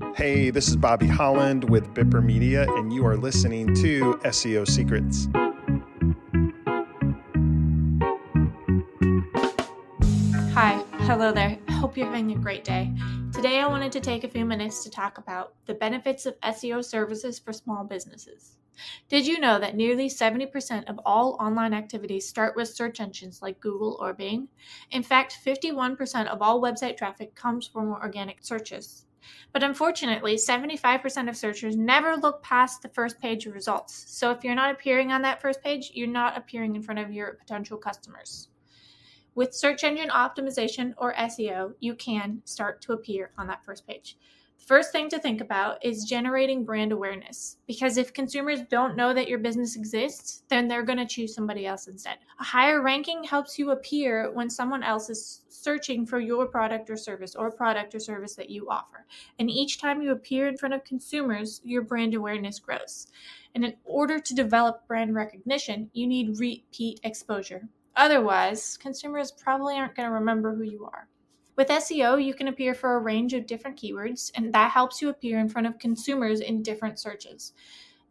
Hey, this is Bobby Holland with Bipper Media, and you are listening to SEO Secrets. Hi, hello there. Hope you're having a great day. Today, I wanted to take a few minutes to talk about the benefits of SEO services for small businesses. Did you know that nearly 70% of all online activities start with search engines like Google or Bing? In fact, 51% of all website traffic comes from organic searches. But unfortunately, 75% of searchers never look past the first page of results. So if you're not appearing on that first page, you're not appearing in front of your potential customers. With search engine optimization or SEO, you can start to appear on that first page. First thing to think about is generating brand awareness because if consumers don't know that your business exists, then they're going to choose somebody else instead. A higher ranking helps you appear when someone else is searching for your product or service or product or service that you offer. And each time you appear in front of consumers, your brand awareness grows. And in order to develop brand recognition, you need repeat exposure. Otherwise, consumers probably aren't going to remember who you are. With SEO, you can appear for a range of different keywords, and that helps you appear in front of consumers in different searches.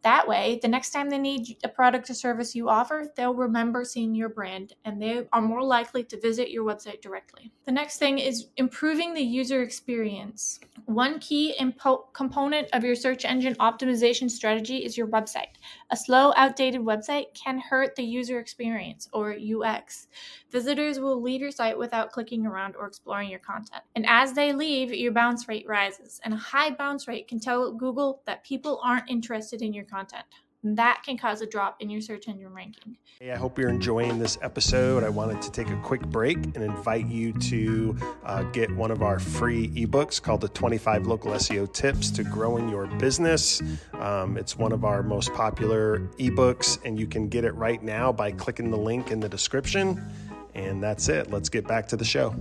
That way, the next time they need a product or service you offer, they'll remember seeing your brand and they are more likely to visit your website directly. The next thing is improving the user experience. One key impo- component of your search engine optimization strategy is your website. A slow, outdated website can hurt the user experience or UX. Visitors will leave your site without clicking around or exploring your content. And as they leave, your bounce rate rises. And a high bounce rate can tell Google that people aren't interested in your content. That can cause a drop in your search engine ranking. Hey, I hope you're enjoying this episode. I wanted to take a quick break and invite you to uh, get one of our free ebooks called the 25 Local SEO Tips to Growing Your Business. Um, it's one of our most popular ebooks, and you can get it right now by clicking the link in the description. And that's it. Let's get back to the show.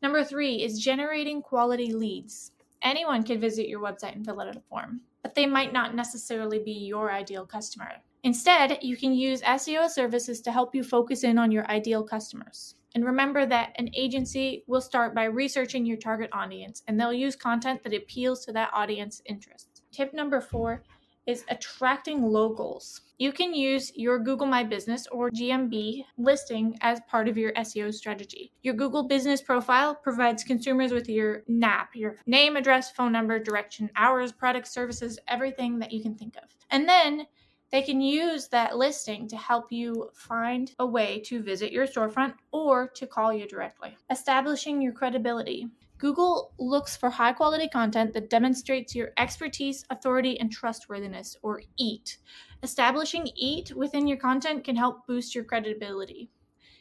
Number three is generating quality leads. Anyone can visit your website and fill out a form but they might not necessarily be your ideal customer. Instead, you can use SEO services to help you focus in on your ideal customers. And remember that an agency will start by researching your target audience and they'll use content that appeals to that audience interests. Tip number four is attracting locals. You can use your Google My Business or GMB listing as part of your SEO strategy. Your Google Business profile provides consumers with your NAP, your name, address, phone number, direction, hours, products, services, everything that you can think of. And then they can use that listing to help you find a way to visit your storefront or to call you directly. Establishing your credibility. Google looks for high quality content that demonstrates your expertise, authority, and trustworthiness, or EAT. Establishing EAT within your content can help boost your credibility.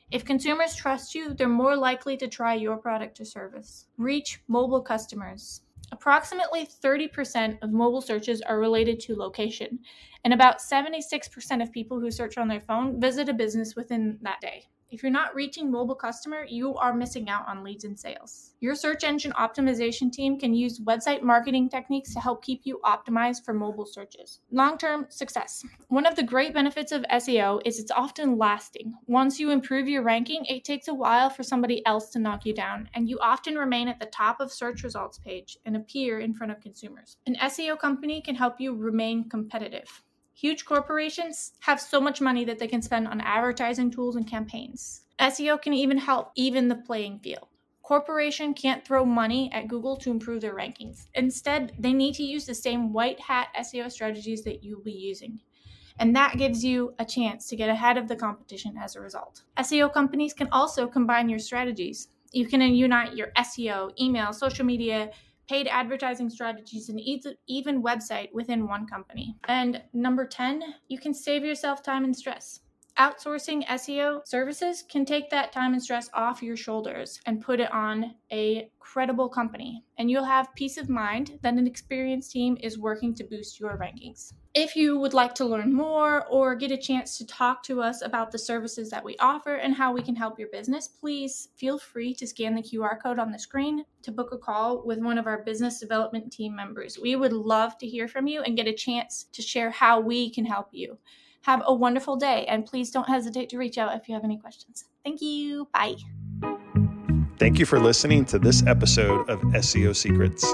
If consumers trust you, they're more likely to try your product or service. Reach mobile customers. Approximately 30% of mobile searches are related to location, and about 76% of people who search on their phone visit a business within that day. If you're not reaching mobile customer, you are missing out on leads and sales. Your search engine optimization team can use website marketing techniques to help keep you optimized for mobile searches. Long-term success. One of the great benefits of SEO is it's often lasting. Once you improve your ranking, it takes a while for somebody else to knock you down, and you often remain at the top of search results page and appear in front of consumers. An SEO company can help you remain competitive. Huge corporations have so much money that they can spend on advertising tools and campaigns. SEO can even help even the playing field. Corporation can't throw money at Google to improve their rankings. Instead, they need to use the same white hat SEO strategies that you'll be using. And that gives you a chance to get ahead of the competition as a result. SEO companies can also combine your strategies. You can unite your SEO, email, social media, paid advertising strategies, and even website within one company. And number 10, you can save yourself time and stress. Outsourcing SEO services can take that time and stress off your shoulders and put it on a credible company. And you'll have peace of mind that an experienced team is working to boost your rankings. If you would like to learn more or get a chance to talk to us about the services that we offer and how we can help your business, please feel free to scan the QR code on the screen to book a call with one of our business development team members. We would love to hear from you and get a chance to share how we can help you. Have a wonderful day, and please don't hesitate to reach out if you have any questions. Thank you. Bye. Thank you for listening to this episode of SEO Secrets.